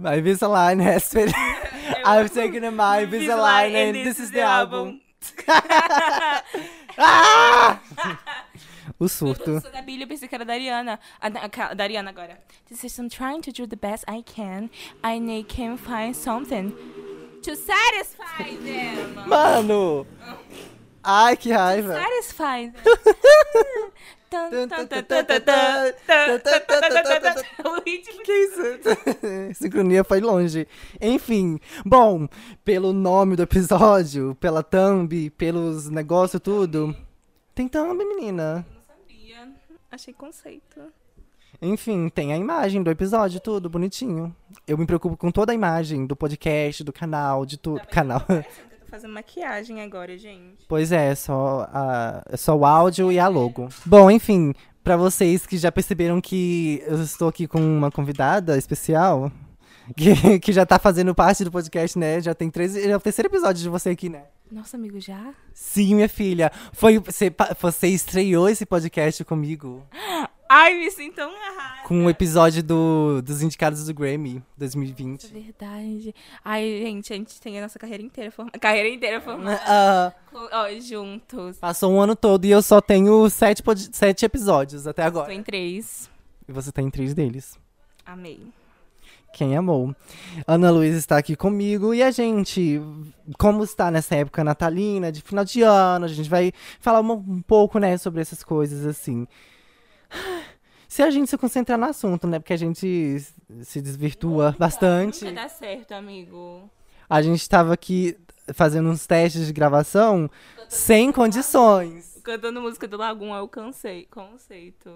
My Invisalign has been... I've taken my Invisalign and this is the album. ah! O surto. Eu sou da Billy, eu pensei que era da Ariana. A, a, da Ariana agora. This is I'm trying to do the best I can. I need can find something to satisfy them. Mano! Ai, que raiva. Satisfy them. O ritmo que é isso? Sincronia foi longe. Enfim, bom, pelo nome do episódio, pela thumb, pelos negócios, tudo. Tem thumb, menina. Não sabia. Achei conceito. Enfim, tem a imagem do episódio, tudo bonitinho. Eu me preocupo com toda a imagem do podcast, do canal, de tudo. Tá canal. Tá Fazendo maquiagem agora, gente. Pois é, só, a, é só o áudio e a logo. Bom, enfim, pra vocês que já perceberam que eu estou aqui com uma convidada especial, que, que já tá fazendo parte do podcast, né? Já tem três. É o terceiro episódio de você aqui, né? Nossa, amigo, já? Sim, minha filha. Foi, você, você estreou esse podcast comigo. Ai, me sinto tão errada. Com o episódio do, dos indicados do Grammy É 2020. verdade. Ai, gente, a gente tem a nossa carreira inteira formada. Carreira inteira formada. Ah, com- Ó, juntos. passou um ano todo e eu só tenho sete, sete episódios até Tô agora. em três. E você tá em três deles. Amei. Quem amou? Ana Luísa está aqui comigo e a gente, como está nessa época natalina, de final de ano, a gente vai falar um, um pouco, né, sobre essas coisas assim. Se a gente se concentrar no assunto, né, porque a gente se desvirtua bastante. Nunca dá certo, amigo. A gente estava aqui fazendo uns testes de gravação sem condições. Cantando música do é o cansei, conceito.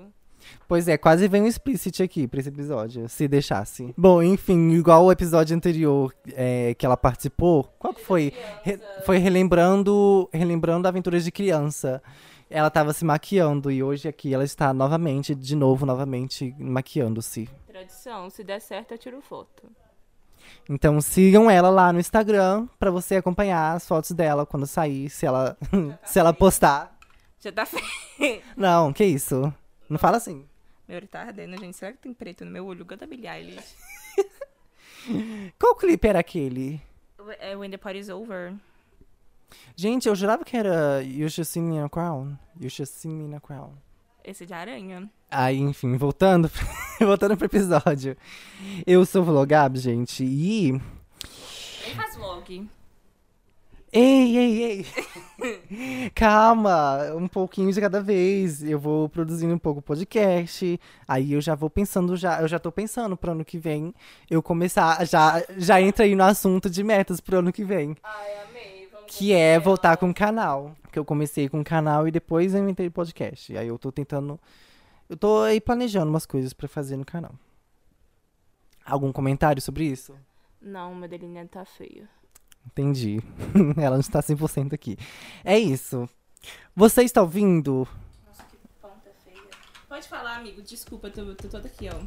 Pois é, quase vem um explicit aqui pra esse episódio, se deixasse. Bom, enfim, igual o episódio anterior é, que ela participou, qual que foi? Re- foi relembrando, relembrando aventuras de criança. Ela tava se maquiando e hoje aqui ela está novamente, de novo, novamente maquiando-se. Tradição, se der certo, eu tiro foto. Então sigam ela lá no Instagram pra você acompanhar as fotos dela quando sair, se ela, se ela postar. Já tá feio. Não, que isso? Não fala assim. Meu olho tá ardendo, gente. Será que tem preto no meu olho? Igual da Billie Eilish. Qual clipe era aquele? É When the Party's Over. Gente, eu jurava que era You Should See Me in a Crown. You Should See Me in a Crown. Esse de aranha. Aí, enfim, voltando, voltando pro episódio. Eu sou Vlogab, gente, e... Ele faz vlog. Ei, ei, ei! Calma, um pouquinho de cada vez. Eu vou produzindo um pouco o podcast. Aí eu já vou pensando, já, eu já tô pensando pro ano que vem. Eu começar, já, já entra aí no assunto de metas pro ano que vem. Ai, amei. Que é voltar com o canal. Que eu comecei com o canal e depois eu inventei podcast. Aí eu tô tentando. Eu tô aí planejando umas coisas pra fazer no canal. Algum comentário sobre isso? Não, meu delineado tá feio. Entendi. Ela não está 100% aqui. É isso. Você está ouvindo? Nossa, que ponta feia. Pode falar, amigo. Desculpa, eu tô, tô toda aqui, ó.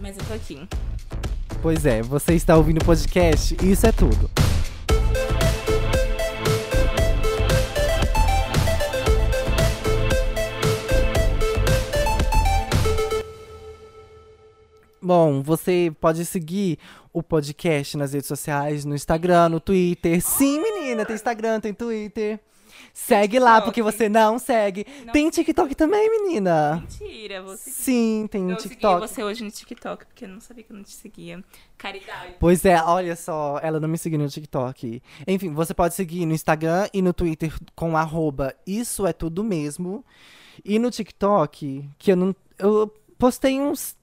Mas eu tô aqui. Pois é, você está ouvindo o podcast e isso é tudo. Bom, você pode seguir o podcast nas redes sociais, no Instagram, no Twitter. Sim, menina, tem Instagram, tem Twitter. Segue lá, TikTok. porque você não segue. Não. Tem TikTok também, menina. Mentira, você. Sim, tem Eu TikTok. segui você hoje no TikTok, porque eu não sabia que eu não te seguia. Caridade. Pois é, olha só, ela não me seguiu no TikTok. Enfim, você pode seguir no Instagram e no Twitter com arroba isso é tudo mesmo. E no TikTok, que eu não. Eu postei uns.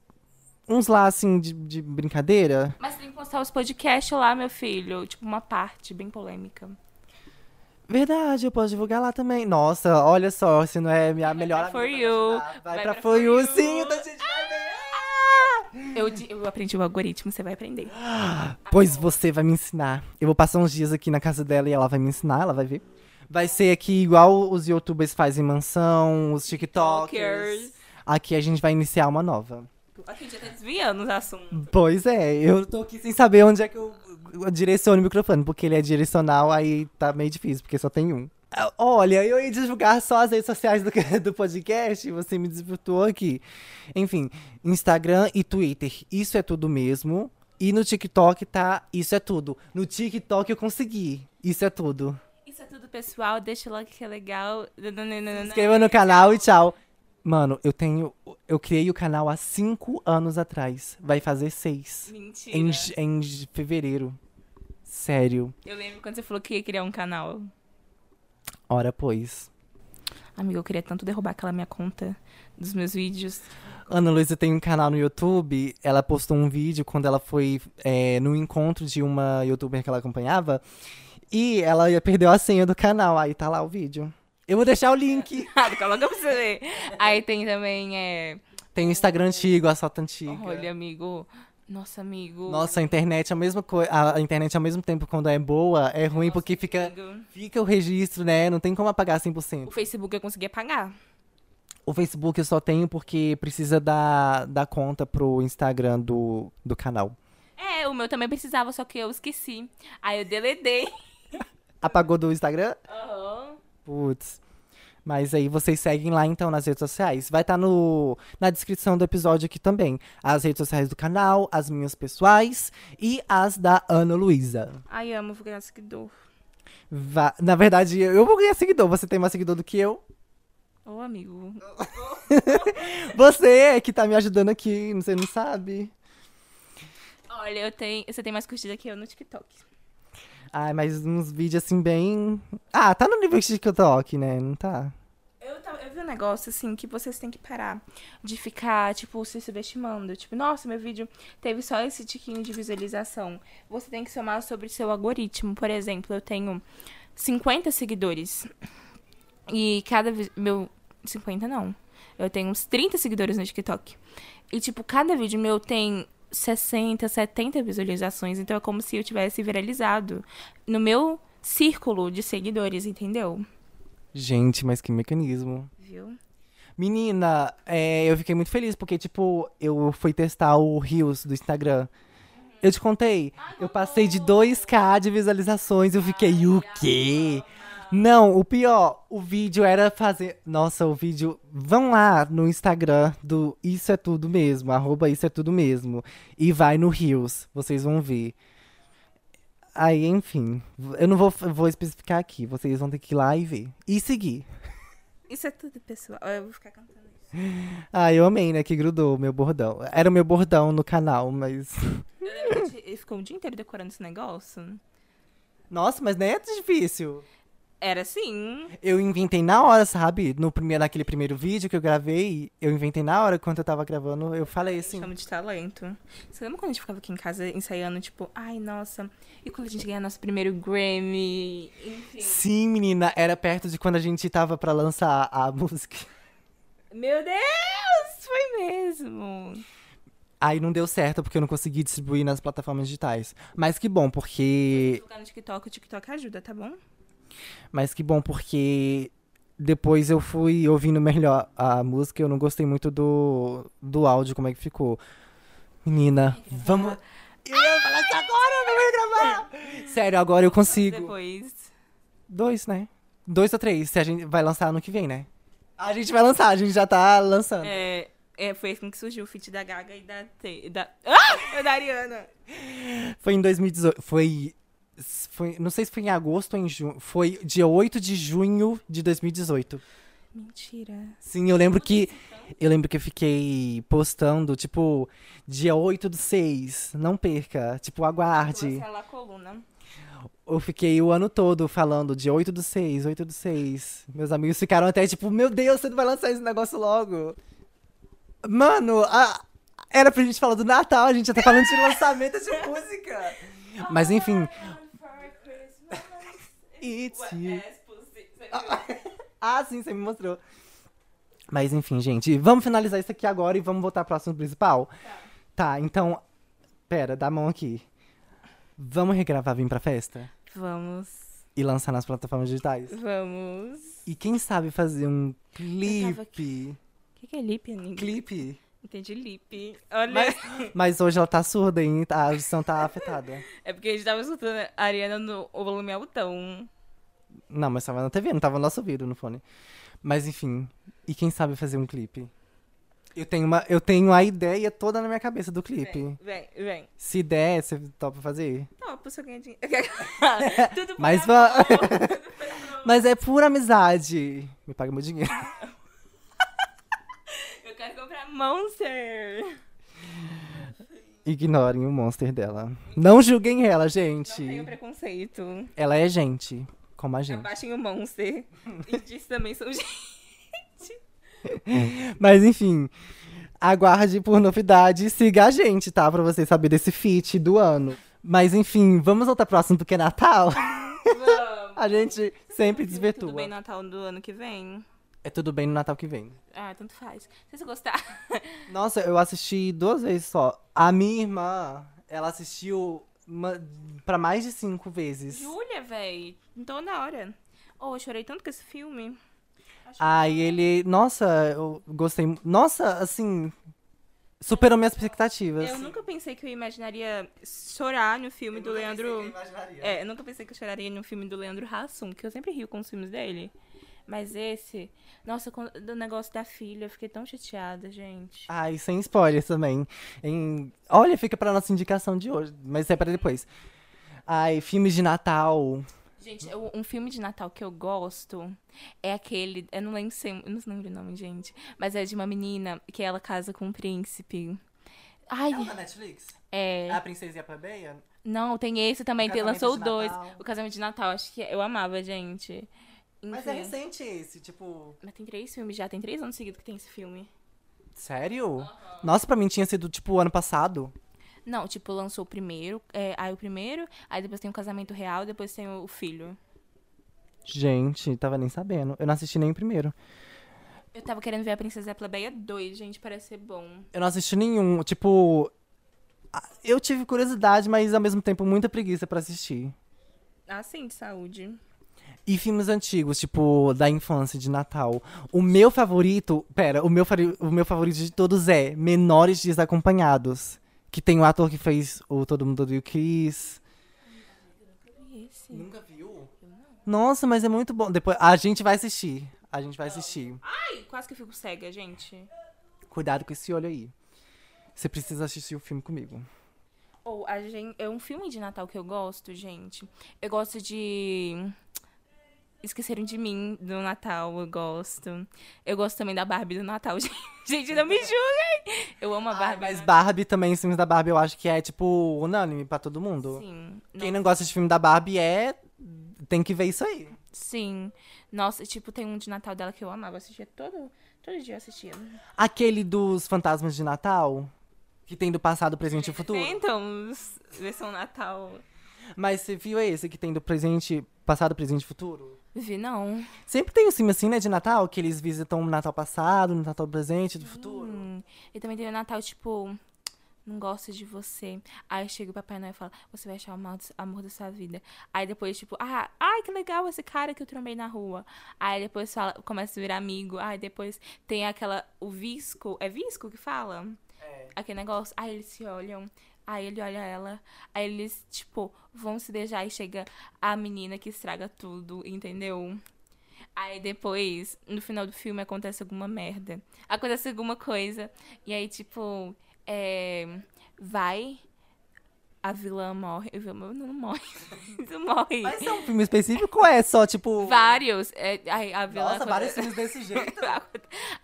Uns lá, assim, de, de brincadeira. Mas tem que postar os podcasts lá, meu filho. Tipo, uma parte bem polêmica. Verdade, eu posso divulgar lá também. Nossa, olha só, se não é minha melhor pra For amiga You. me ajudar. Vai, Vai pra, pra For For You, You. sim, então a gente vai ver. Eu, di- eu aprendi o algoritmo, você vai aprender. Pois você vai me ensinar. Eu vou passar uns dias aqui na casa dela e ela vai me ensinar, ela vai ver. Vai ser aqui igual os youtubers fazem mansão, os tiktokers. Talkers. Aqui a gente vai iniciar uma nova. Aqui já tá desviando os assuntos. Pois é, eu tô aqui sem saber onde é que eu, direciono o microfone, porque ele é direcional, aí tá meio difícil, porque só tem um. Ah, Olha, eu ia divulgar só as redes sociais do, do podcast, você me desvirtuou aqui. Enfim, Instagram e Twitter, isso é tudo mesmo. E no TikTok tá Isso é Tudo. No TikTok eu consegui. Isso é tudo. Isso é tudo, pessoal. Deixa o like que é legal. Se inscreva no canal e tchau. Mano, eu tenho. Eu criei o canal há cinco anos atrás. Vai fazer seis. Mentira. Em, em fevereiro. Sério. Eu lembro quando você falou que ia criar um canal. Ora, pois. Amigo, eu queria tanto derrubar aquela minha conta dos meus vídeos. Ana Luísa tem um canal no YouTube. Ela postou um vídeo quando ela foi é, no encontro de uma youtuber que ela acompanhava. E ela perdeu a senha do canal. Aí tá lá o vídeo. Eu vou deixar o link. Ah, coloca pra você ver. Aí tem também, é... Tem o Instagram antigo, a foto antiga. Olha, amigo. Nossa, amigo. Nossa, a internet é a mesma coisa. A internet ao mesmo tempo, quando é boa, é ruim Nossa, porque fica, amigo. fica o registro, né? Não tem como apagar 100%. O Facebook eu conseguia pagar. O Facebook eu só tenho porque precisa dar, dar conta pro Instagram do, do canal. É, o meu também precisava, só que eu esqueci. Aí eu deletei. Apagou do Instagram? Aham. Putz. Mas aí vocês seguem lá então nas redes sociais. Vai estar no na descrição do episódio aqui também. As redes sociais do canal, as minhas pessoais e as da Ana Luísa. Ai, amo, vou ganhar seguidor. Va- Na verdade, eu vou ganhar seguidor. Você tem mais seguidor do que eu. Ô, amigo. Você é que tá me ajudando aqui, você não sabe. Olha, eu tenho, você tem mais curtida que eu no TikTok. Ai, mas uns vídeos assim bem. Ah, tá no nível de TikTok, né? Não tá? Eu, eu vi um negócio, assim, que vocês têm que parar de ficar, tipo, se subestimando. Tipo, nossa, meu vídeo teve só esse tiquinho de visualização. Você tem que somar sobre seu algoritmo. Por exemplo, eu tenho 50 seguidores. E cada... Meu... 50 não. Eu tenho uns 30 seguidores no TikTok. E, tipo, cada vídeo meu tem 60, 70 visualizações. Então, é como se eu tivesse viralizado no meu círculo de seguidores, entendeu? Gente, mas que mecanismo. Viu? Menina, é, eu fiquei muito feliz porque, tipo, eu fui testar o Reels do Instagram. Eu te contei. Eu passei de 2k de visualizações. Eu fiquei, o quê? Não, o pior, o vídeo era fazer. Nossa, o vídeo. Vão lá no Instagram do Isso é Tudo Mesmo, arroba Isso é Tudo Mesmo. E vai no Reels, vocês vão ver. Aí, enfim. Eu não vou, vou especificar aqui. Vocês vão ter que ir lá e ver. E seguir. Isso é tudo, pessoal. Eu vou ficar cantando isso. Ah, eu amei, né? Que grudou o meu bordão. Era o meu bordão no canal, mas. Ele ficou o dia inteiro decorando esse negócio. Nossa, mas nem é difícil. Era assim. Eu inventei na hora, sabe? No primeiro, naquele primeiro vídeo que eu gravei, eu inventei na hora, quando eu tava gravando, eu falei assim. Chama de talento. Você lembra quando a gente ficava aqui em casa ensaiando, tipo, ai, nossa, e quando a gente ganhar nosso primeiro Grammy? Enfim. Sim, menina, era perto de quando a gente tava pra lançar a música. Meu Deus! Foi mesmo. Aí não deu certo porque eu não consegui distribuir nas plataformas digitais. Mas que bom, porque. Jogar no TikTok, o TikTok ajuda, tá bom? Mas que bom, porque depois eu fui ouvindo melhor a música e eu não gostei muito do, do áudio, como é que ficou. Menina, vamos. Eu ia falar isso agora, eu não ia gravar! Sério, agora eu consigo. Depois. Dois, né? Dois ou três, se a gente vai lançar ano que vem, né? A gente vai lançar, a gente já tá lançando. É, é, foi assim que surgiu o feat da Gaga e da. Da ah! Da Ariana. Foi em 2018. Foi. Foi, não sei se foi em agosto ou em junho. Foi dia 8 de junho de 2018. Mentira. Sim, eu lembro que. Eu lembro que eu fiquei postando, tipo, dia 8 do 6. Não perca. Tipo, aguarde. A coluna. Eu fiquei o ano todo falando dia 8 do 6, 8 do 6. Meus amigos ficaram até tipo, meu Deus, você não vai lançar esse negócio logo. Mano, a- era pra gente falar do Natal, a gente já tá falando de lançamento de música. Mas enfim. It's you. Ah, sim, você me mostrou. Mas enfim, gente, vamos finalizar isso aqui agora e vamos voltar pro assunto principal? Tá, então. Pera, dá a mão aqui. Vamos regravar Vim pra Festa? Vamos. E lançar nas plataformas digitais? Vamos. E quem sabe fazer um clipe? O que, que é lip, amiga? Clipe? Entendi lip. Olha. Mas, mas hoje ela tá surda, hein? A audição tá afetada. É porque a gente tava escutando a Ariana no o volume altão. Não, mas tava na TV, não tava no nosso ouvido no fone. Mas enfim. E quem sabe fazer um clipe? Eu tenho, uma, eu tenho a ideia toda na minha cabeça do clipe. Vem, vem, vem. Se der, você topa fazer? Topa, se eu ganhar dinheiro. Tudo por Mas va-. Mas é pura amizade. Me paga meu dinheiro. Eu quero comprar Monster. Ignorem o monster dela. Não julguem ela, Não gente. tenho preconceito. Ela é gente, como a gente. Abaixem o Monster. E disse também são gente. Mas enfim, aguarde por novidades. Siga a gente, tá? Pra você saber desse feat do ano. Mas enfim, vamos voltar pro assunto que é Natal. Vamos. A gente sempre Tudo desvirtua. bem Natal do ano que vem? É tudo bem no Natal que vem. Ah, tanto faz. Se você gostar. Nossa, eu assisti duas vezes só. A minha irmã, ela assistiu uma, pra mais de cinco vezes. Júlia, véi. Então na hora. Oh, eu chorei tanto com esse filme. Aí ele. Nossa, eu gostei. Nossa, assim. Superou minhas expectativas. Eu nunca pensei que eu imaginaria chorar no filme do Leandro. É, eu nunca pensei que eu choraria no filme do Leandro Hassum, que eu sempre rio com os filmes dele. Mas esse. Nossa, do negócio da filha, eu fiquei tão chateada, gente. Ai, sem spoilers também. Em... Olha, fica pra nossa indicação de hoje, mas é pra depois. Ai, filmes de Natal. Gente, eu- um filme de Natal que eu gosto é aquele. Eu não lembro, se- eu não lembro o nome, gente. Mas é de uma menina que ela casa com um príncipe. Ai, da Netflix? é. A Princesa e a Plebeia? Não, tem esse também. O Tem, lançou dois. O casamento de Natal, acho que eu amava, gente. Mas é recente esse, tipo. Mas tem três filmes já, tem três anos seguidos que tem esse filme. Sério? Nossa, pra mim tinha sido, tipo, ano passado. Não, tipo, lançou o primeiro, é, aí o primeiro, aí depois tem o casamento real, depois tem o filho. Gente, tava nem sabendo. Eu não assisti nem o primeiro. Eu tava querendo ver a Princesa a Plebeia 2, gente, parece ser bom. Eu não assisti nenhum. Tipo. Eu tive curiosidade, mas ao mesmo tempo muita preguiça pra assistir. Ah, sim, de saúde. E filmes antigos, tipo, da infância, de Natal. O meu favorito. Pera, o meu, o meu favorito de todos é Menores Desacompanhados. Que tem o ator que fez o Todo Mundo Odeia o Chris. Nunca viu? Nossa, mas é muito bom. Depois, a gente vai assistir. A gente vai assistir. Ai, quase que eu fico cega, gente. Cuidado com esse olho aí. Você precisa assistir o filme comigo. Ou a gente, é um filme de Natal que eu gosto, gente. Eu gosto de Esqueceram de mim do Natal, eu gosto. Eu gosto também da Barbie do Natal, gente. Gente, não me julguem. Eu amo a Barbie. mas Barbie também, os filmes da Barbie, eu acho que é, tipo, unânime pra todo mundo. Sim. Quem não gosta de filme da Barbie é. Tem que ver isso aí. Sim. Nossa, tipo, tem um de Natal dela que eu amava. Eu assistia todo, todo dia eu assistia. Aquele dos fantasmas de Natal, que tem do passado, presente e futuro. Então, versão Natal. Mas você viu esse que tem do presente, passado, presente e futuro? Vi, não. Sempre tem um filme assim, né, de Natal, que eles visitam o Natal passado, o Natal presente, do futuro. Hum. E também tem o Natal, tipo, não gosto de você. Aí chega o Papai Noel e fala, você vai achar o amor, amor da sua vida. Aí depois, tipo, ah, ai, que legal esse cara que eu trombei na rua. Aí depois fala, começa a virar amigo. Aí depois tem aquela, o visco, é visco que fala? É. Aquele negócio. Aí eles se olham. Aí ele olha ela. Aí eles, tipo, vão se beijar e chega a menina que estraga tudo, entendeu? Aí depois, no final do filme, acontece alguma merda. Acontece alguma coisa. E aí, tipo, é, vai. A vilã morre. A vilã não morre. não morre. Mas é um filme específico ou é só, tipo... Vários. É, aí a vilã. Nossa, vários filmes desse jeito.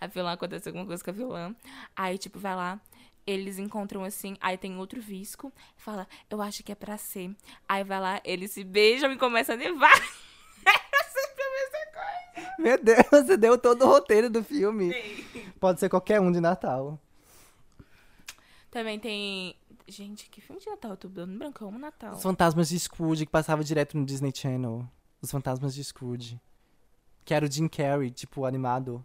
a vilã acontece alguma coisa com a vilã. Aí, tipo, vai lá. Eles encontram assim, aí tem outro visco, fala, eu acho que é pra ser. Aí vai lá, eles se beijam e começa a nevar. É sempre a mesma coisa. Meu Deus, você deu todo o roteiro do filme. Pode ser qualquer um de Natal. Também tem. Gente, que filme de Natal? Eu tô dando branco, eu amo Natal. Os Fantasmas de Scrooge, que passava direto no Disney Channel. Os Fantasmas de Scrooge. Que era o Jim Carrey, tipo, animado.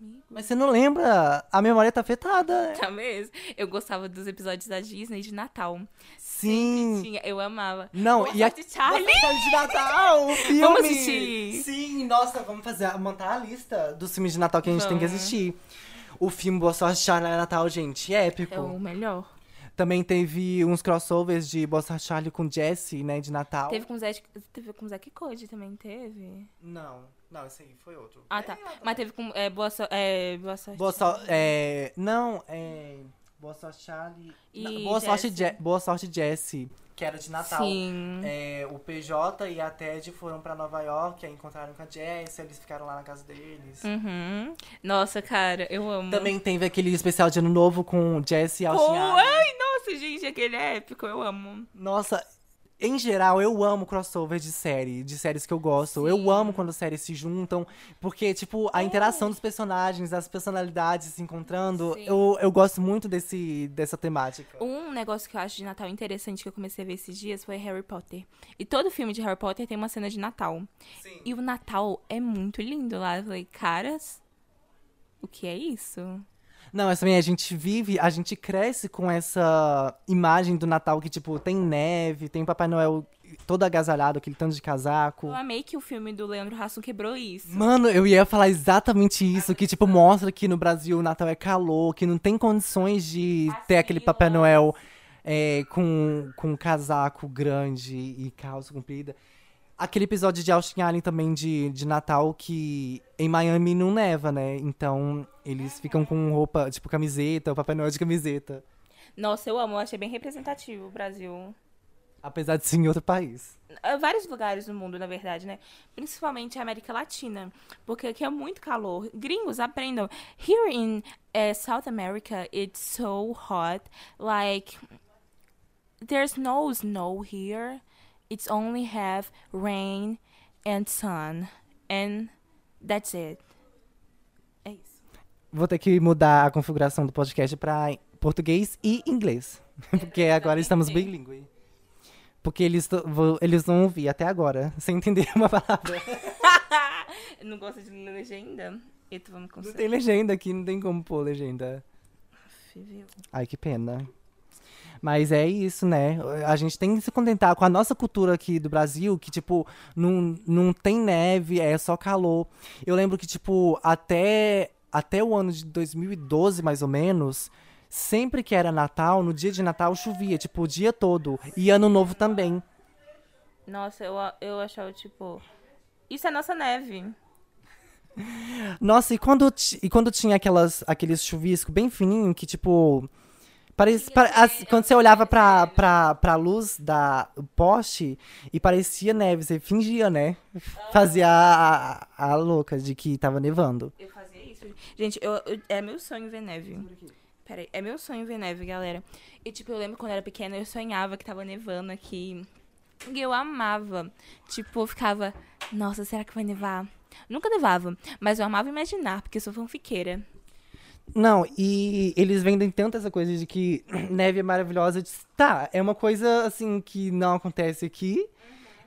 Amigo. Mas você não lembra? A memória tá afetada. Tá mesmo? Eu gostava dos episódios da Disney de Natal. Sim. Tinha, eu amava. Não, e a... sorte, Charlie! De Natal, o filme! Vamos assistir. Sim, nossa, vamos fazer, montar a lista dos filmes de Natal que a gente tem que Vamos. assistir. O filme Boa Sorte Charlie Natal, gente, épico. É o melhor. Também teve uns crossovers de Sorte Charlie com Jesse, né, de Natal. Teve com o Zack, teve com Zack Code também, teve? Não. Não, esse aí foi outro. Ah, tá. Mas teve com. É, boa, so, é, boa sorte. Boa sorte. É, não, é. Boa sorte, Charlie. E Não, boa, sorte, Jessie. Je- boa sorte, Jessie, que era de Natal. Sim. É, o PJ e a Ted foram pra Nova York, aí encontraram com a Jessie, eles ficaram lá na casa deles. Uhum. Nossa, cara, eu amo. Também teve aquele especial de ano novo com Jessie e Allen. ai, nossa, gente, aquele é épico, eu amo. Nossa, em geral, eu amo crossover de série, de séries que eu gosto. Eu Sim. amo quando séries se juntam, porque, tipo, a interação dos personagens, as personalidades se encontrando, Sim. eu, eu gosto muito desse, dessa temática. Um negócio que eu acho de Natal interessante que eu comecei a ver esses dias foi Harry Potter. E todo filme de Harry Potter tem uma cena de Natal. Sim. E o Natal é muito lindo lá. Eu falei, caras, o que é isso? Não, mas também a gente vive, a gente cresce com essa imagem do Natal que, tipo, tem neve, tem Papai Noel todo agasalhado, aquele tanto de casaco. Eu amei que o filme do Leandro Hassum quebrou isso. Mano, eu ia falar exatamente isso, que tipo, mostra que no Brasil o Natal é calor, que não tem condições de As ter aquele Papai. Noel é, com, com casaco grande e calça comprida. Aquele episódio de Austin Allen também de, de Natal que em Miami não neva, né? Então eles ficam com roupa, tipo camiseta, o Papai Noel de camiseta. Nossa, eu amo, eu achei bem representativo o Brasil. Apesar de ser em outro país. Ah, Vários lugares no mundo, na verdade, né? Principalmente a América Latina. Porque aqui é muito calor. Gringos, aprendam. Here in eh, South America, it's so hot. Like, there's no snow here. It's only have rain and sun. And that's it. É isso. Vou ter que mudar a configuração do podcast pra português e inglês. Porque agora estamos bilíngue. Porque eles, eles vão ouvir até agora, sem entender uma palavra. Não gosta de legenda? Então vamos Não conseguir. tem legenda aqui, não tem como pôr legenda. Ai, que pena. Mas é isso, né? A gente tem que se contentar com a nossa cultura aqui do Brasil, que, tipo, não, não tem neve, é só calor. Eu lembro que, tipo, até, até o ano de 2012, mais ou menos, sempre que era Natal, no dia de Natal chovia, tipo, o dia todo. E Ano Novo também. Nossa, eu, eu achava, tipo... Isso é nossa neve. Nossa, e quando, e quando tinha aquelas, aqueles chuviscos bem fininhos que, tipo. Parecia, pare- as- quando você olhava pra, pra, pra luz da poste e parecia neve, você fingia, né? Fazia a, a, a louca de que tava nevando. Eu fazia isso. Gente, eu, eu- é meu sonho ver neve. Peraí, é meu sonho ver neve, galera. E, tipo, eu lembro quando eu era pequena, eu sonhava que tava nevando aqui. E eu amava. Tipo, eu ficava, nossa, será que vai nevar? Nunca nevava, mas eu amava imaginar, porque eu sou fanfiqueira. Não, e eles vendem tanto essa coisa de que neve é maravilhosa. Disse, tá, é uma coisa assim que não acontece aqui.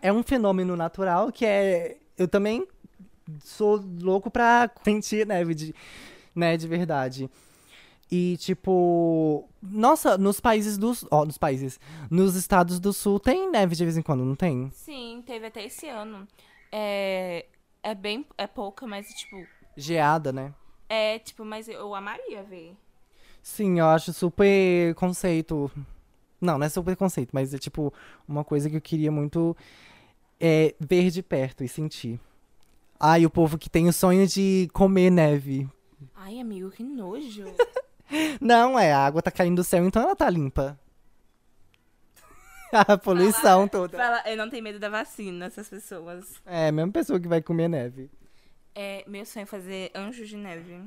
É um fenômeno natural que é. Eu também sou louco pra sentir neve de, né, de verdade. E, tipo. Nossa, nos países dos. Ó, nos países. Nos estados do sul tem neve de vez em quando, não tem? Sim, teve até esse ano. É, é bem. É pouca, mas, tipo. Geada, né? É, tipo, mas eu amaria ver. Sim, eu acho super conceito. Não, não é super conceito, mas é tipo uma coisa que eu queria muito é, ver de perto e sentir. Ah, e o povo que tem o sonho de comer neve. Ai, amigo, que nojo. Não, é, a água tá caindo do céu, então ela tá limpa. a poluição toda. Fala, eu não tenho medo da vacina, essas pessoas. É, a mesma pessoa que vai comer neve. É, meu sonho é fazer anjos de neve.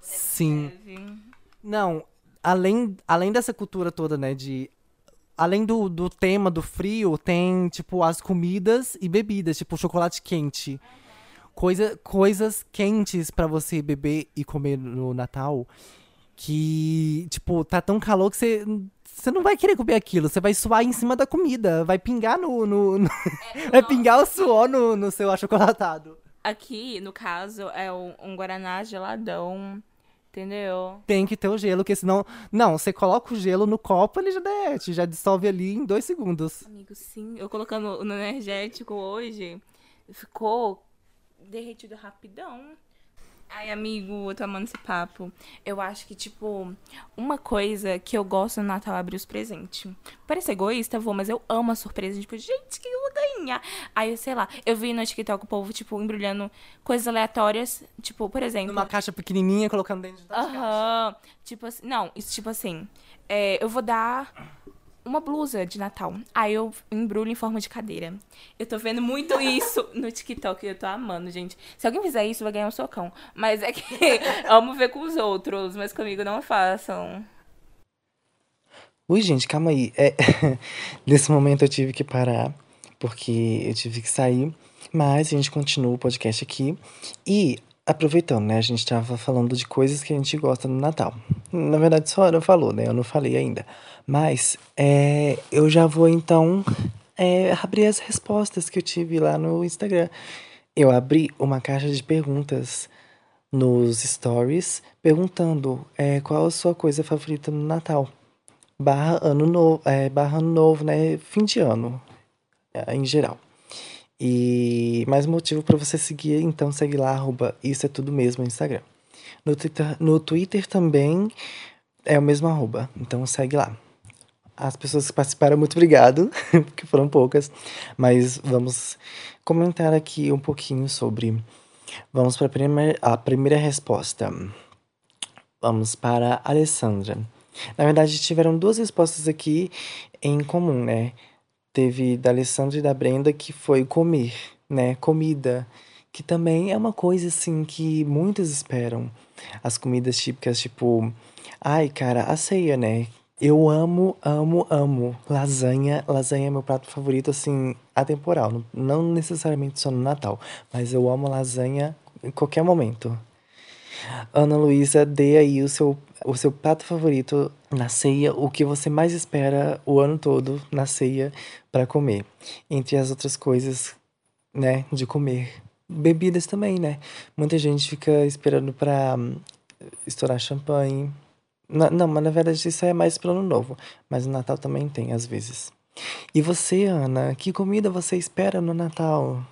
Sim. Neve. Não, além, além dessa cultura toda, né, de... Além do, do tema do frio, tem, tipo, as comidas e bebidas, tipo, chocolate quente. Coisa, coisas quentes pra você beber e comer no Natal. Que, tipo, tá tão calor que você... Você não vai querer comer aquilo, você vai suar em cima da comida. Vai pingar no... no- no- vai pingar o suor no, no seu achocolatado. Aqui, no caso, é um, um Guaraná geladão. Entendeu? Tem que ter o gelo, porque senão... Não, você coloca o gelo no copo, ele já derrete, já dissolve ali em dois segundos. Amigo, sim. Eu colocando no energético hoje, ficou derretido rapidão. Ai, amigo, eu tô amando esse papo. Eu acho que, tipo, uma coisa que eu gosto no Natal é abrir os presentes. Parece egoísta, vou, mas eu amo a surpresa. Tipo, gente, que eu vou ganhar? Aí, sei lá, eu vi no TikTok o povo, tipo, embrulhando coisas aleatórias. Tipo, por exemplo. Numa caixa pequenininha, colocando dentro da caixa. Aham. Tipo assim. Não, isso, tipo assim. é, eu vou dar uma blusa de Natal. Aí eu embrulho em forma de cadeira. Eu tô vendo muito isso no TikTok e eu tô amando, gente. Se alguém fizer isso, vai ganhar um socão. Mas é que amo ver com os outros, mas comigo não façam. Ui, gente, calma aí. É, nesse momento eu tive que parar, porque eu tive que sair. Mas a gente continua o podcast aqui. E, aproveitando, né? A gente tava falando de coisas que a gente gosta no Natal. Na verdade, só a Ana falou, né? Eu não falei ainda. Mas, é, eu já vou então é, abrir as respostas que eu tive lá no Instagram. Eu abri uma caixa de perguntas nos stories, perguntando é, qual a sua coisa favorita no Natal barra ano novo, é, barra ano novo, né? Fim de ano, é, em geral. E mais motivo para você seguir, então segue lá, arroba isso é tudo mesmo no Instagram. No Twitter, no Twitter também é o mesmo arroba, então segue lá. As pessoas que participaram, muito obrigado, porque foram poucas, mas vamos comentar aqui um pouquinho sobre. Vamos para a primeira, a primeira resposta. Vamos para a Alessandra. Na verdade, tiveram duas respostas aqui em comum, né? Teve da Alessandra e da Brenda que foi comer, né? Comida, que também é uma coisa assim que muitos esperam. As comidas típicas, tipo, ai, cara, a ceia, né? Eu amo, amo, amo lasanha. Lasanha é meu prato favorito, assim, atemporal. Não necessariamente só no Natal, mas eu amo lasanha em qualquer momento. Ana Luísa, dê aí o seu, o seu prato favorito na ceia, o que você mais espera o ano todo na ceia para comer. Entre as outras coisas, né, de comer. Bebidas também, né? Muita gente fica esperando pra hum, estourar champanhe. Na- não, mas na verdade isso é mais pro ano novo. Mas no Natal também tem, às vezes. E você, Ana, que comida você espera no Natal?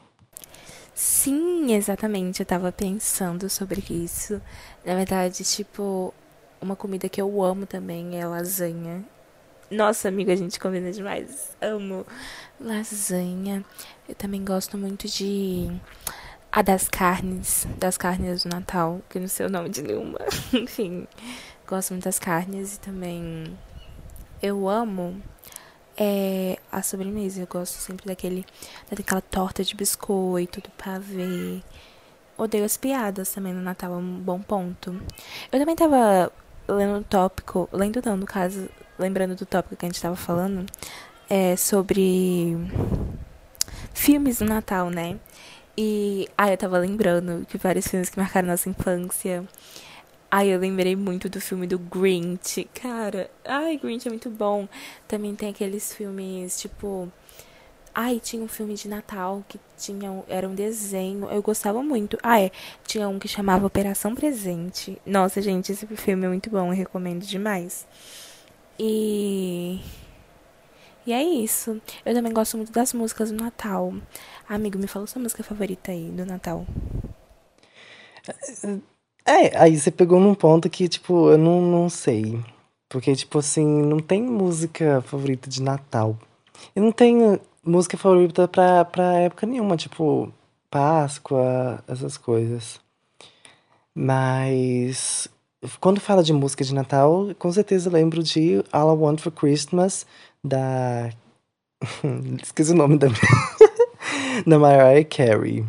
Sim, exatamente. Eu tava pensando sobre isso. Na verdade, tipo, uma comida que eu amo também é lasanha. Nossa, amiga, a gente combina demais. Amo lasanha. Eu também gosto muito de. A das carnes. Das carnes do Natal, que não sei o nome de nenhuma. Enfim, gosto muito das carnes e também. Eu amo é a sobremesa. Eu gosto sempre daquele, daquela torta de biscoito, do pavê. Odeio as piadas também no Natal, é um bom ponto. Eu também tava lendo o tópico, lendo não, no caso, lembrando do tópico que a gente tava falando, é sobre filmes do Natal, né? E aí eu tava lembrando que vários filmes que marcaram nossa infância. Ai, eu lembrei muito do filme do Grinch. Cara, ai, Grinch é muito bom. Também tem aqueles filmes, tipo. Ai, tinha um filme de Natal que tinha, um- era um desenho. Eu gostava muito. Ah, é. Tinha um que chamava Operação Presente. Nossa, gente, esse filme é muito bom. Eu recomendo demais. E. E é isso. Eu também gosto muito das músicas do Natal. Amigo, me fala sua música favorita aí do Natal. É, aí você pegou num ponto que, tipo, eu não, não sei. Porque, tipo assim, não tem música favorita de Natal. Eu não tenho música favorita pra, pra época nenhuma, tipo, Páscoa, essas coisas. Mas quando fala de música de Natal, com certeza lembro de All I Want for Christmas, da. Esqueci o nome da. da Mariah Carey.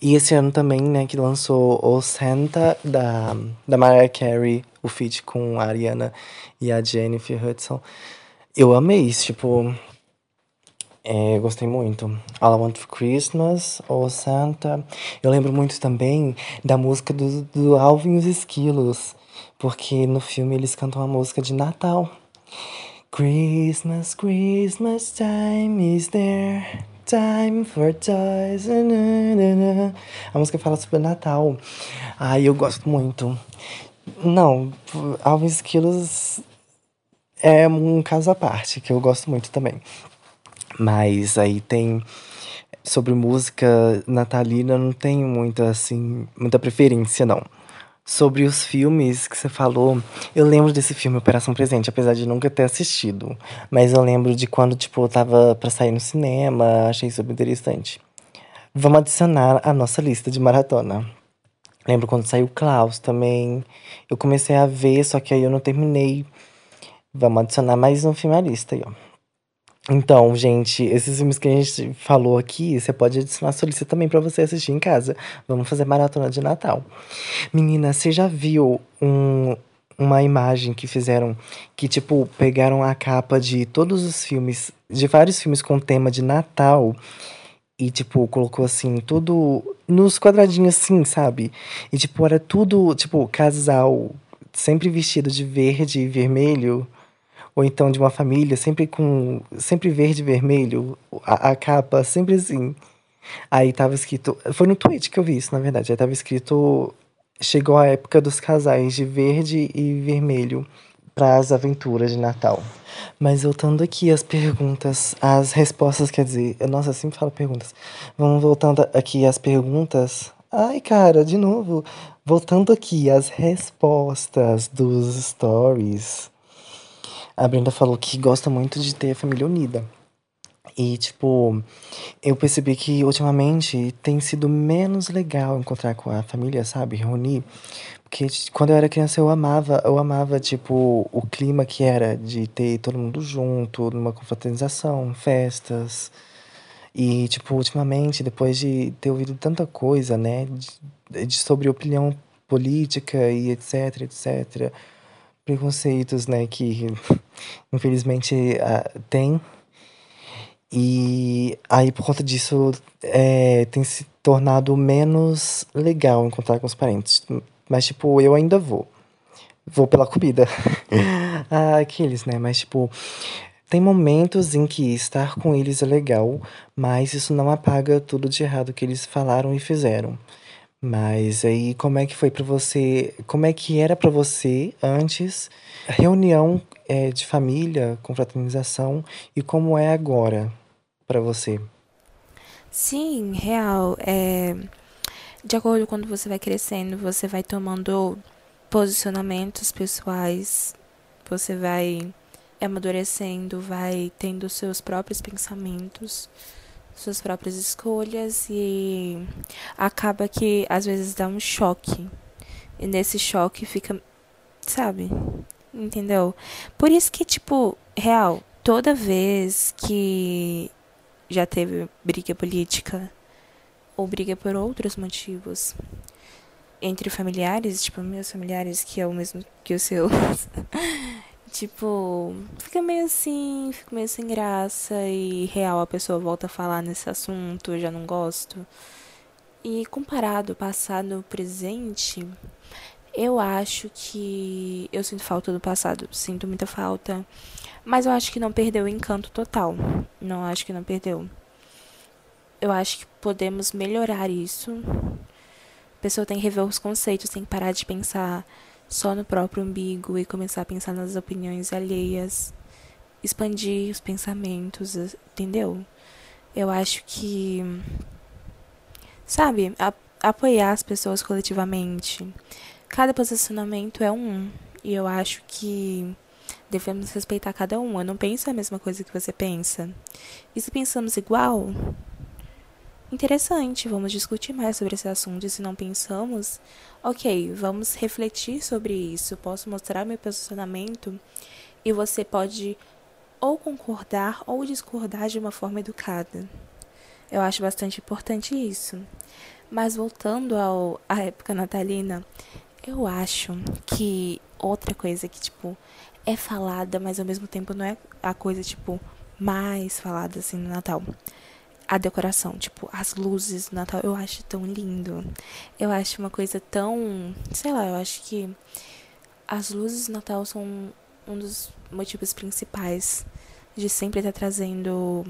E esse ano também, né, que lançou o Santa da, da Mariah Carey, o feat com a Ariana e a Jennifer Hudson. Eu amei isso, tipo. É, gostei muito. All I Want for Christmas, o Santa. Eu lembro muito também da música do, do Alvin e os Esquilos, porque no filme eles cantam a música de Natal. Christmas, Christmas time is there. Time for toys. A música fala sobre Natal. Ai, eu gosto muito. Não, Alvin e Esquilos é um caso à parte, que eu gosto muito também. Mas aí tem sobre música natalina, não tenho muita, assim, muita preferência, não. Sobre os filmes que você falou, eu lembro desse filme Operação Presente, apesar de nunca ter assistido. Mas eu lembro de quando, tipo, eu tava pra sair no cinema, achei super interessante. Vamos adicionar a nossa lista de maratona. Lembro quando saiu Klaus também. Eu comecei a ver, só que aí eu não terminei. Vamos adicionar mais um filme à lista aí, ó. Então, gente, esses filmes que a gente falou aqui, você pode adicionar sua lista também para você assistir em casa. Vamos fazer maratona de Natal. Menina, você já viu um, uma imagem que fizeram que, tipo, pegaram a capa de todos os filmes, de vários filmes com tema de Natal e, tipo, colocou assim, tudo nos quadradinhos assim, sabe? E, tipo, era tudo, tipo, casal sempre vestido de verde e vermelho ou então de uma família, sempre com. sempre verde e vermelho, a, a capa, sempre assim. Aí tava escrito. Foi no tweet que eu vi isso, na verdade. Aí tava escrito. Chegou a época dos casais de verde e vermelho para as aventuras de Natal. Mas voltando aqui às perguntas, as respostas, quer dizer, nossa, eu sempre falo perguntas. Vamos voltando aqui às perguntas. Ai, cara, de novo. Voltando aqui às respostas dos stories. A Brenda falou que gosta muito de ter a família unida. E, tipo, eu percebi que ultimamente tem sido menos legal encontrar com a família, sabe? Reunir. Porque quando eu era criança eu amava, eu amava, tipo, o clima que era de ter todo mundo junto, numa confraternização, festas. E, tipo, ultimamente, depois de ter ouvido tanta coisa, né, de, de sobre opinião política e etc, etc, preconceitos, né, que infelizmente uh, tem. E aí, por conta disso, é, tem se tornado menos legal encontrar com os parentes. Mas, tipo, eu ainda vou. Vou pela comida. ah, aqueles, né? Mas, tipo, tem momentos em que estar com eles é legal, mas isso não apaga tudo de errado que eles falaram e fizeram. Mas aí, como é que foi para você? Como é que era para você antes reunião é, de família, confraternização e como é agora para você? Sim, real. É... De acordo com quando você vai crescendo, você vai tomando posicionamentos pessoais, você vai amadurecendo, vai tendo seus próprios pensamentos suas próprias escolhas e acaba que às vezes dá um choque. E nesse choque fica, sabe? Entendeu? Por isso que, tipo, real, toda vez que já teve briga política ou briga por outros motivos entre familiares, tipo, meus familiares, que é o mesmo que os seus. Tipo, fica meio assim, fica meio sem graça e real a pessoa volta a falar nesse assunto, eu já não gosto. E comparado passado presente, eu acho que eu sinto falta do passado, sinto muita falta, mas eu acho que não perdeu o encanto total. Não acho que não perdeu. Eu acho que podemos melhorar isso. A pessoa tem que rever os conceitos, tem que parar de pensar só no próprio umbigo e começar a pensar nas opiniões alheias, expandir os pensamentos, entendeu? Eu acho que, sabe, a, apoiar as pessoas coletivamente. Cada posicionamento é um, e eu acho que devemos respeitar cada um. Eu não penso a mesma coisa que você pensa. E se pensamos igual, interessante, vamos discutir mais sobre esse assunto. E se não pensamos, ok, vamos refletir sobre isso. Posso mostrar meu posicionamento e você pode ou concordar ou discordar de uma forma educada. Eu acho bastante importante isso. Mas voltando ao, à época natalina, eu acho que outra coisa que, tipo, é falada, mas ao mesmo tempo não é a coisa, tipo, mais falada assim no Natal a decoração, tipo, as luzes do Natal, eu acho tão lindo. Eu acho uma coisa tão, sei lá, eu acho que as luzes do Natal são um dos motivos principais de sempre estar trazendo,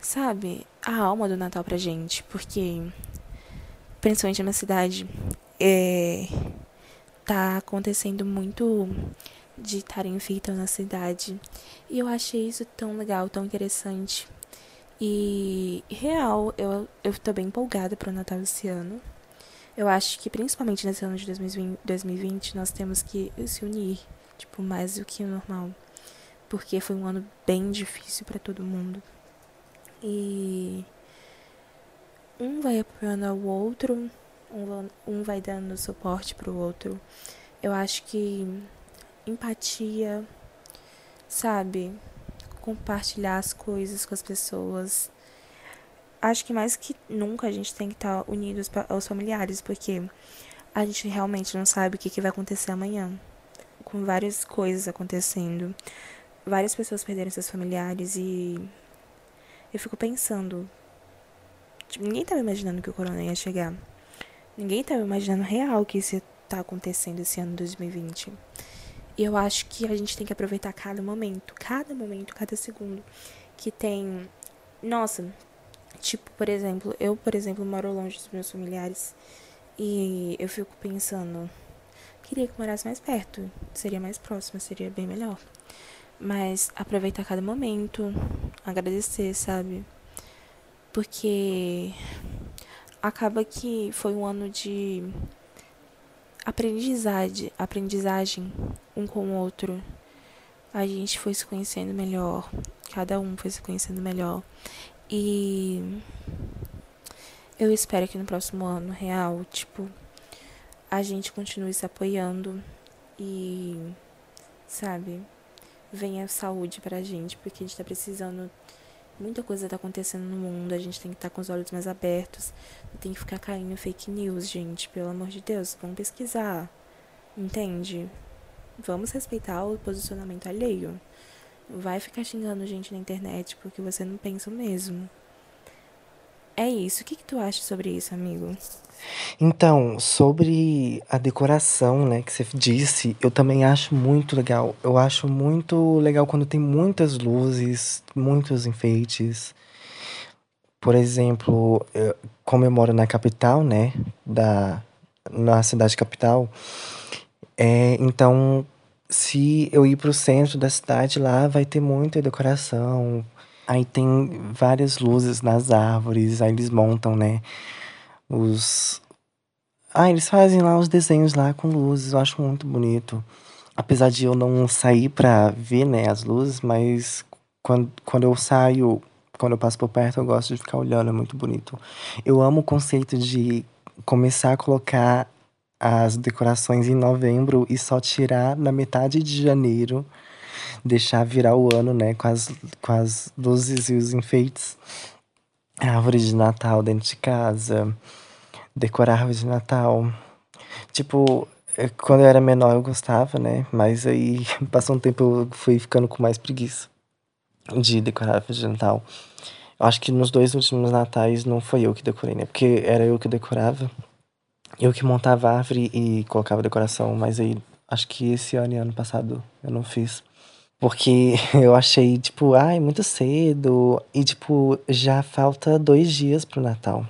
sabe, a alma do Natal pra gente, porque principalmente na minha cidade é tá acontecendo muito de estarem enfeitando na cidade. E eu achei isso tão legal, tão interessante. E, real, eu, eu tô bem empolgada pro Natal esse ano. Eu acho que, principalmente nesse ano de 2020, 2020 nós temos que se unir, tipo, mais do que o normal. Porque foi um ano bem difícil para todo mundo. E um vai apoiando ao outro, um, um vai dando suporte pro outro. Eu acho que empatia, sabe? Compartilhar as coisas com as pessoas. Acho que mais que nunca a gente tem que estar tá unidos aos familiares, porque a gente realmente não sabe o que, vai acontecer amanhã. Com várias coisas acontecendo. Várias pessoas perderam seus familiares e eu fico pensando. Tipo, ninguém estava imaginando que o corona ia chegar. Ninguém estava imaginando real que isso ia estar tá acontecendo esse ano 2020. E eu acho que a gente tem que aproveitar cada momento, cada momento, cada segundo que tem. Nossa, tipo, por exemplo, eu, por exemplo, moro longe dos meus familiares e eu fico pensando, queria que morasse mais perto, seria mais próximo, seria bem melhor. Mas aproveitar cada momento, agradecer, sabe? Porque acaba que foi um ano de aprendizagem, aprendizagem um com o outro. A gente foi se conhecendo melhor, cada um foi se conhecendo melhor. E eu espero que no próximo ano real, tipo, a gente continue se apoiando e, sabe, venha saúde pra gente, porque a gente tá precisando Muita coisa tá acontecendo no mundo, a gente tem que estar tá com os olhos mais abertos. Não tem que ficar caindo fake news, gente. Pelo amor de Deus, vamos pesquisar. Entende? Vamos respeitar o posicionamento alheio. Vai ficar xingando gente na internet porque você não pensa o mesmo. É isso. O que, que tu acha sobre isso, amigo? Então, sobre a decoração, né, que você disse, eu também acho muito legal. Eu acho muito legal quando tem muitas luzes, muitos enfeites. Por exemplo, eu, como eu moro na capital, né, da, na cidade capital, é, então, se eu ir para o centro da cidade, lá vai ter muita decoração, Aí tem várias luzes nas árvores, aí eles montam, né? Os. Ah, eles fazem lá os desenhos lá com luzes, eu acho muito bonito. Apesar de eu não sair pra ver, né, as luzes, mas quando, quando eu saio, quando eu passo por perto, eu gosto de ficar olhando, é muito bonito. Eu amo o conceito de começar a colocar as decorações em novembro e só tirar na metade de janeiro deixar virar o ano, né? Com as, com as luzes e os enfeites. Árvore de Natal dentro de casa. Decorar árvore de Natal. Tipo, é, quando eu era menor eu gostava, né? Mas aí passou um tempo eu fui ficando com mais preguiça de decorar árvore de Natal. Eu acho que nos dois últimos natais não foi eu que decorei, né? Porque era eu que decorava. Eu que montava a árvore e colocava decoração, mas aí acho que esse ano e ano passado eu não fiz. Porque eu achei, tipo, ai, muito cedo. E, tipo, já falta dois dias pro Natal.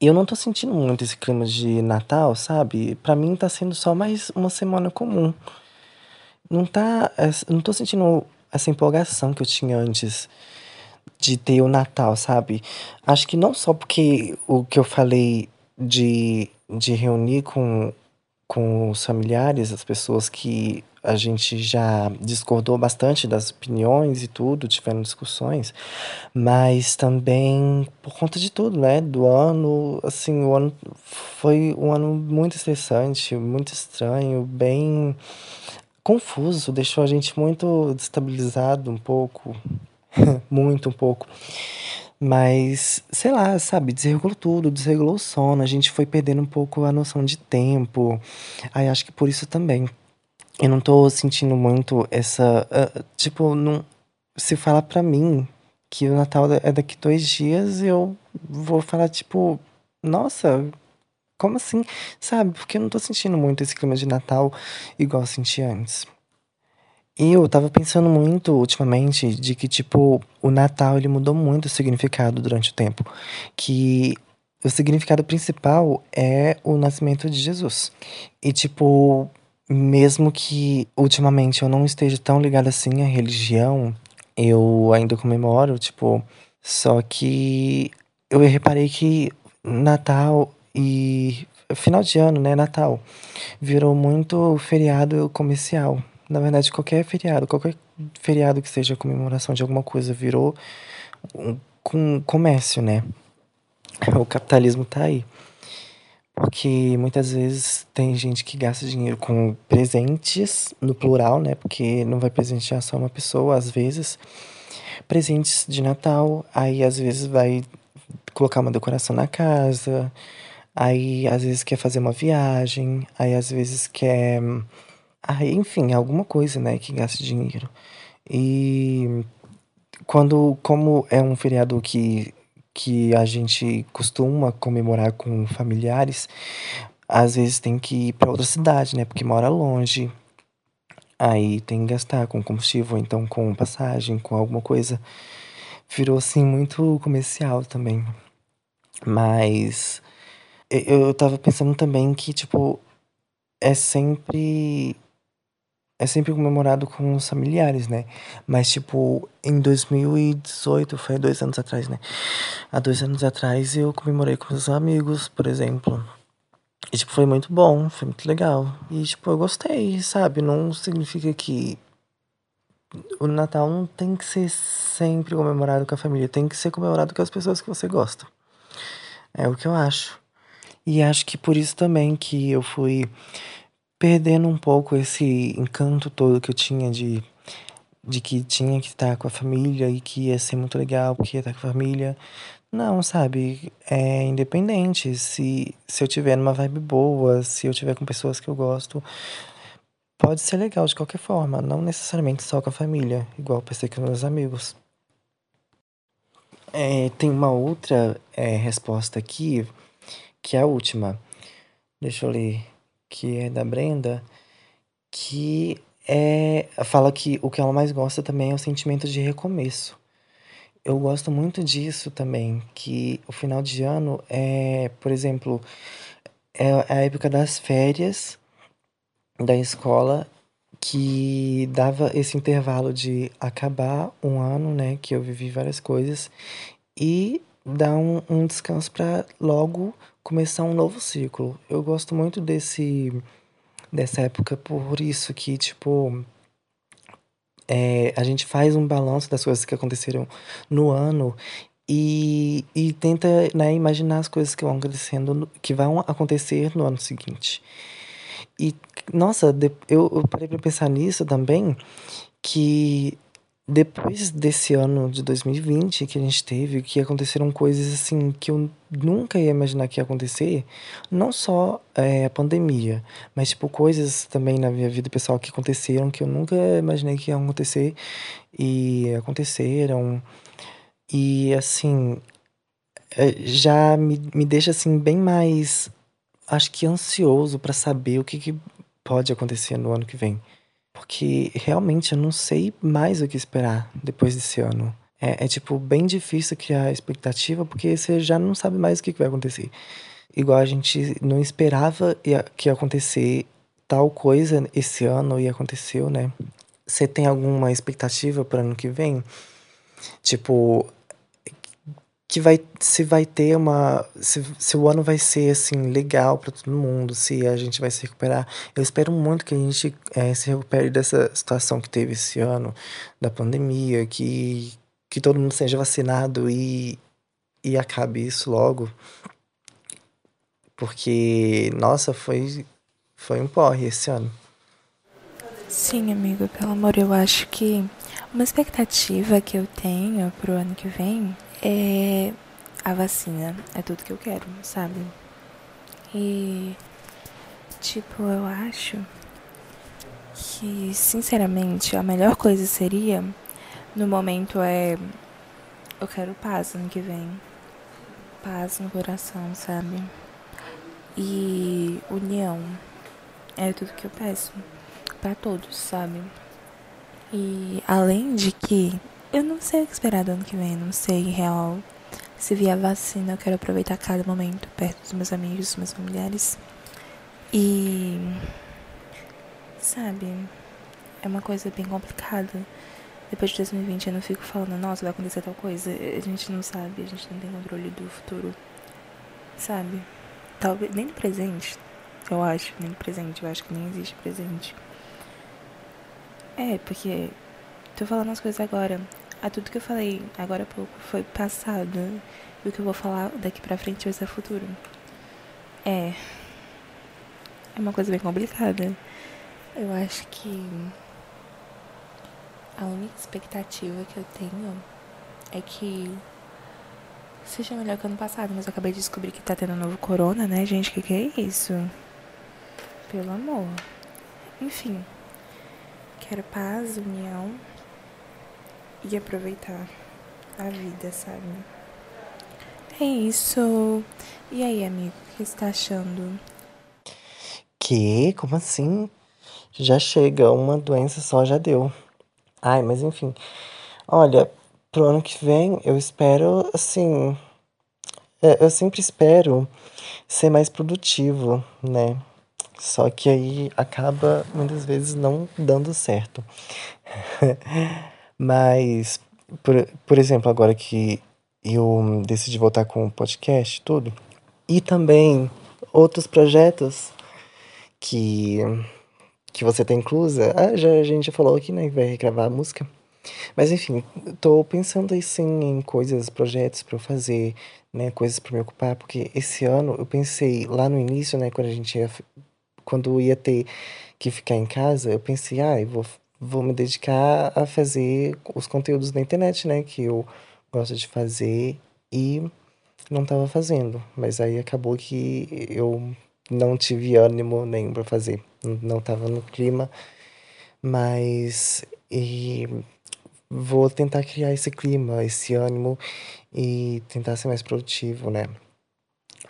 E eu não tô sentindo muito esse clima de Natal, sabe? Pra mim tá sendo só mais uma semana comum. Não tá. Não tô sentindo essa empolgação que eu tinha antes de ter o Natal, sabe? Acho que não só porque o que eu falei de, de reunir com, com os familiares, as pessoas que a gente já discordou bastante das opiniões e tudo, tiveram discussões, mas também por conta de tudo, né? Do ano, assim, o ano foi um ano muito estressante, muito estranho, bem confuso, deixou a gente muito destabilizado um pouco, muito um pouco. Mas, sei lá, sabe, desregulou tudo, desregulou o sono, a gente foi perdendo um pouco a noção de tempo. Aí acho que por isso também eu não tô sentindo muito essa. Uh, tipo, não, se falar pra mim que o Natal é daqui dois dias, eu vou falar, tipo, nossa, como assim? Sabe? Porque eu não tô sentindo muito esse clima de Natal igual eu senti antes. E eu tava pensando muito ultimamente de que, tipo, o Natal ele mudou muito o significado durante o tempo. Que o significado principal é o nascimento de Jesus. E, tipo, mesmo que ultimamente eu não esteja tão ligado assim à religião, eu ainda comemoro, tipo, Só que eu reparei que Natal e final de ano, né, Natal, virou muito feriado comercial. Na verdade, qualquer feriado, qualquer feriado que seja comemoração de alguma coisa, virou um, com comércio, né? O capitalismo tá aí. Porque muitas vezes tem gente que gasta dinheiro com presentes, no plural, né? Porque não vai presentear só uma pessoa, às vezes. Presentes de Natal, aí às vezes vai colocar uma decoração na casa, aí às vezes quer fazer uma viagem, aí às vezes quer. Aí, enfim, alguma coisa, né, que gasta dinheiro. E quando, como é um feriado que que a gente costuma comemorar com familiares, às vezes tem que ir para outra cidade, né? Porque mora longe. Aí tem que gastar com combustível, então com passagem, com alguma coisa. Virou assim muito comercial também. Mas eu tava pensando também que, tipo, é sempre é sempre comemorado com os familiares, né? Mas, tipo, em 2018, foi dois anos atrás, né? Há dois anos atrás eu comemorei com os amigos, por exemplo. E, tipo, foi muito bom, foi muito legal. E, tipo, eu gostei, sabe? Não significa que o Natal não tem que ser sempre comemorado com a família, tem que ser comemorado com as pessoas que você gosta. É o que eu acho. E acho que por isso também que eu fui perdendo um pouco esse encanto todo que eu tinha de, de que tinha que estar com a família e que ia ser muito legal porque ia estar com a família. Não, sabe? É independente. Se, se eu tiver numa vibe boa, se eu tiver com pessoas que eu gosto, pode ser legal de qualquer forma. Não necessariamente só com a família, igual pensei com meus amigos. É, tem uma outra é, resposta aqui, que é a última. Deixa eu ler que é da Brenda, que é fala que o que ela mais gosta também é o sentimento de recomeço. Eu gosto muito disso também, que o final de ano é, por exemplo, é a época das férias da escola que dava esse intervalo de acabar um ano, né, que eu vivi várias coisas e dar um, um descanso para logo começar um novo ciclo. Eu gosto muito desse dessa época por isso que, tipo, é, a gente faz um balanço das coisas que aconteceram no ano e, e tenta né, imaginar as coisas que vão acontecendo, que vão acontecer no ano seguinte. E, nossa, eu, eu parei para pensar nisso também, que depois desse ano de 2020 que a gente teve, que aconteceram coisas assim que eu nunca ia imaginar que ia acontecer, não só é, a pandemia, mas tipo coisas também na minha vida pessoal que aconteceram que eu nunca imaginei que iam acontecer e aconteceram. E assim, é, já me, me deixa assim bem mais acho que ansioso para saber o que, que pode acontecer no ano que vem. Porque realmente eu não sei mais o que esperar depois desse ano. É, é tipo, bem difícil criar expectativa porque você já não sabe mais o que, vai acontecer. Igual a gente não esperava que ia acontecer tal coisa esse ano e aconteceu, né? Você tem alguma expectativa para ano que vem? Tipo, que vai se vai ter uma se, se o ano vai ser assim legal para todo mundo se a gente vai se recuperar. Eu espero muito que a gente é, se recupere dessa situação que teve esse ano da pandemia que que todo mundo seja vacinado e e acabe isso logo. Porque nossa foi foi um porre esse ano. Sim amigo pelo amor eu acho que uma expectativa que eu tenho pro ano que vem é a vacina é tudo que eu quero, sabe? E tipo, eu acho que sinceramente a melhor coisa seria no momento é eu quero paz ano que vem. Paz no coração, sabe? E união é tudo que eu peço para todos, sabe? E além de que eu não sei o que esperar do ano que vem, não sei real. Se vier vacina, eu quero aproveitar cada momento perto dos meus amigos, dos meus familiares. E. Sabe? É uma coisa bem complicada. depois de 2020 eu não fico falando, nossa, vai acontecer tal coisa. A gente não sabe, a gente não tem controle do futuro. Sabe? Talvez. Nem do presente, eu acho. Nem do presente, eu acho que nem existe presente. É, porque. Tô falando as coisas agora. A tudo que eu falei agora há pouco foi passado. E o que eu vou falar daqui pra frente vai ser futuro. É. É uma coisa bem complicada. Eu acho que a única expectativa que eu tenho é que seja melhor que ano passado, mas eu acabei de descobrir que tá tendo um novo corona, né, gente? Que que é isso? Pelo amor. Enfim. Quero paz, união e aproveitar a vida, sabe? É isso. E aí, amigo, o que você tá achando? Que? Como assim? Já chega, uma doença só já deu. Ai, mas enfim. Olha, pro ano que vem eu espero, assim. é, Eu sempre espero ser mais produtivo, né? Só que aí acaba muitas vezes não dando certo. Mas, por, por exemplo, agora que eu decidi voltar com o podcast, tudo, e também outros projetos que, que você tem inclusa. Ah, já, a gente já falou aqui, né? que Vai gravar a música. Mas enfim, tô pensando aí sim em coisas, projetos pra eu fazer, né? Coisas pra me ocupar, porque esse ano eu pensei lá no início, né? Quando a gente ia, quando ia ter que ficar em casa, eu pensei, ah, eu vou, vou me dedicar a fazer os conteúdos na internet, né? Que eu gosto de fazer e não tava fazendo. Mas aí acabou que eu não tive ânimo nenhum pra fazer. Não não tava no clima. Mas e vou tentar criar esse clima, esse ânimo e tentar ser mais produtivo, né?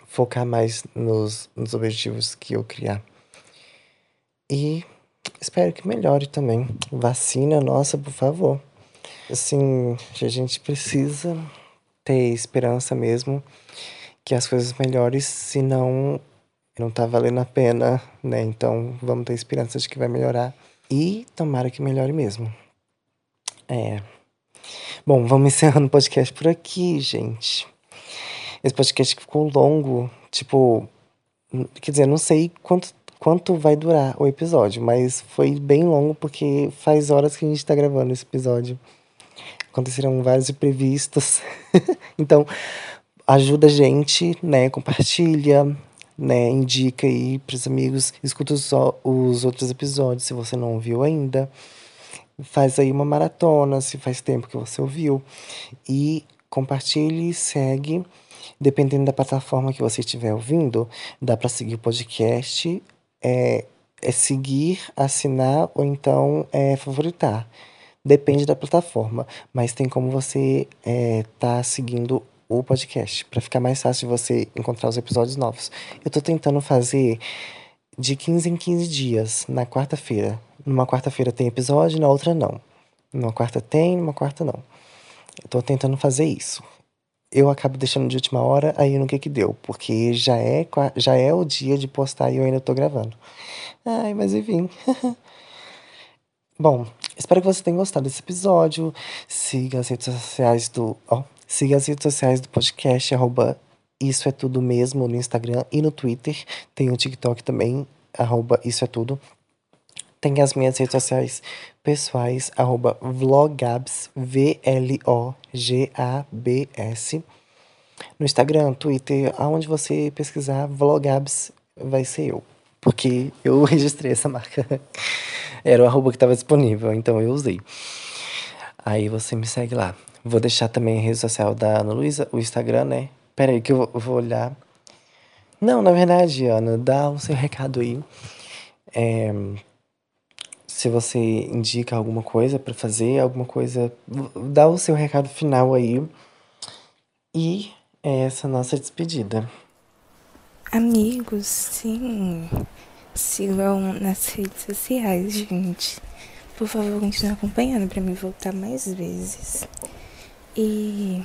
Focar mais nos, nos objetivos que eu criar. E espero que melhore também. Vacina, nossa, por favor. Assim, a gente precisa ter esperança mesmo que as coisas melhorem, senão não tá valendo a pena, né? Então vamos ter esperança de que vai melhorar. E tomara que melhore mesmo. É. Bom, vamos encerrando o podcast por aqui, gente. Esse podcast ficou longo, tipo, quer dizer, não sei quanto, quanto vai durar o episódio, mas foi bem longo porque faz horas que a gente tá gravando esse episódio. Aconteceram vários imprevistos. então, ajuda a gente, né? Compartilha, né? Indica aí pros amigos. Escuta os, os outros episódios se você não ouviu ainda. Faz aí uma maratona, se faz tempo que você ouviu. E compartilhe, segue. Dependendo da plataforma que você estiver ouvindo, dá para seguir o podcast. É, é seguir, assinar ou então é favoritar. Depende da plataforma, mas tem como você é, tá seguindo o podcast para ficar mais fácil de você encontrar os episódios novos. Eu tô tentando fazer de 15 em 15 dias, na quarta-feira. Numa quarta-feira tem episódio, na outra não. Numa quarta tem, numa quarta não. Eu tô tentando fazer isso. Eu acabo deixando de última hora, aí no que que deu? Porque já é, já é o dia de postar e eu ainda tô gravando. Ai, mas enfim. Bom, espero que você tenha gostado desse episódio. Siga as redes sociais do. Ó, siga as redes sociais do podcast, arroba Isso é Tudo Mesmo no Instagram e no Twitter. Tem o TikTok também, arroba Isso é Tudo. Tem as minhas redes sociais pessoais, arroba vlogabs, V-L-O-G-A-B-S. No Instagram, Twitter, aonde você pesquisar vlogabs, vai ser eu. Porque eu registrei essa marca. Era o arroba que estava disponível, então eu usei. Aí você me segue lá. Vou deixar também a rede social da Ana Luísa, o Instagram, né? Pera aí que eu vou- olhar. Não, na verdade, Ana, dá o seu recado aí. É, se você indica alguma coisa pra fazer, alguma coisa, dá o seu recado final aí. E é essa nossa despedida. Amigos, sim. Sigam nas redes sociais, gente. Por favor, continue acompanhando pra me voltar mais vezes. E.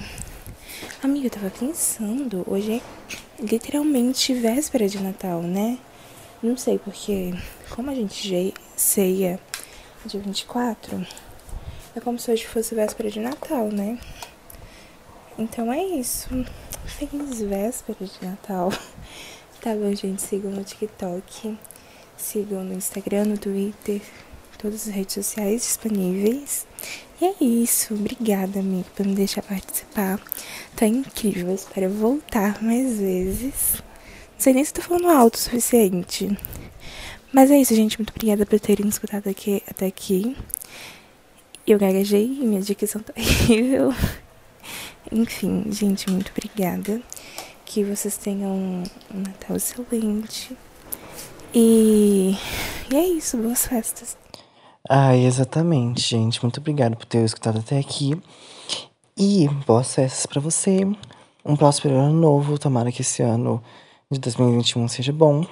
Amiga, eu tava pensando, hoje é literalmente véspera de Natal, né? Não sei porque, como a gente ceia dia 24, É como se hoje fosse véspera de Natal, né? Então é isso. Feliz véspera de Natal. Tá bom, gente? Sigam no TikTok. Sigam no Instagram, no Twitter. Todas as redes sociais disponíveis. E é isso. Obrigada, amigo, por me deixar participar. Tá incrível. Eu espero voltar mais vezes. Não sei nem se tô falando alto o suficiente. Mas é isso, gente. Muito obrigada por terem escutado aqui, até aqui. Eu gaguejei e minha dicção tá horrível. Enfim, gente, muito obrigada. Que vocês tenham um Natal excelente. E, e é isso, boas festas. Ai, exatamente, gente. Muito obrigado por ter escutado até aqui. E boas festas pra você. Um próximo ano novo. Tomara que esse ano de 2021 seja bom.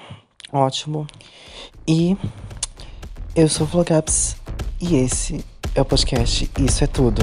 Ótimo. E eu sou o Flogaps. E esse é o podcast Isso é Tudo.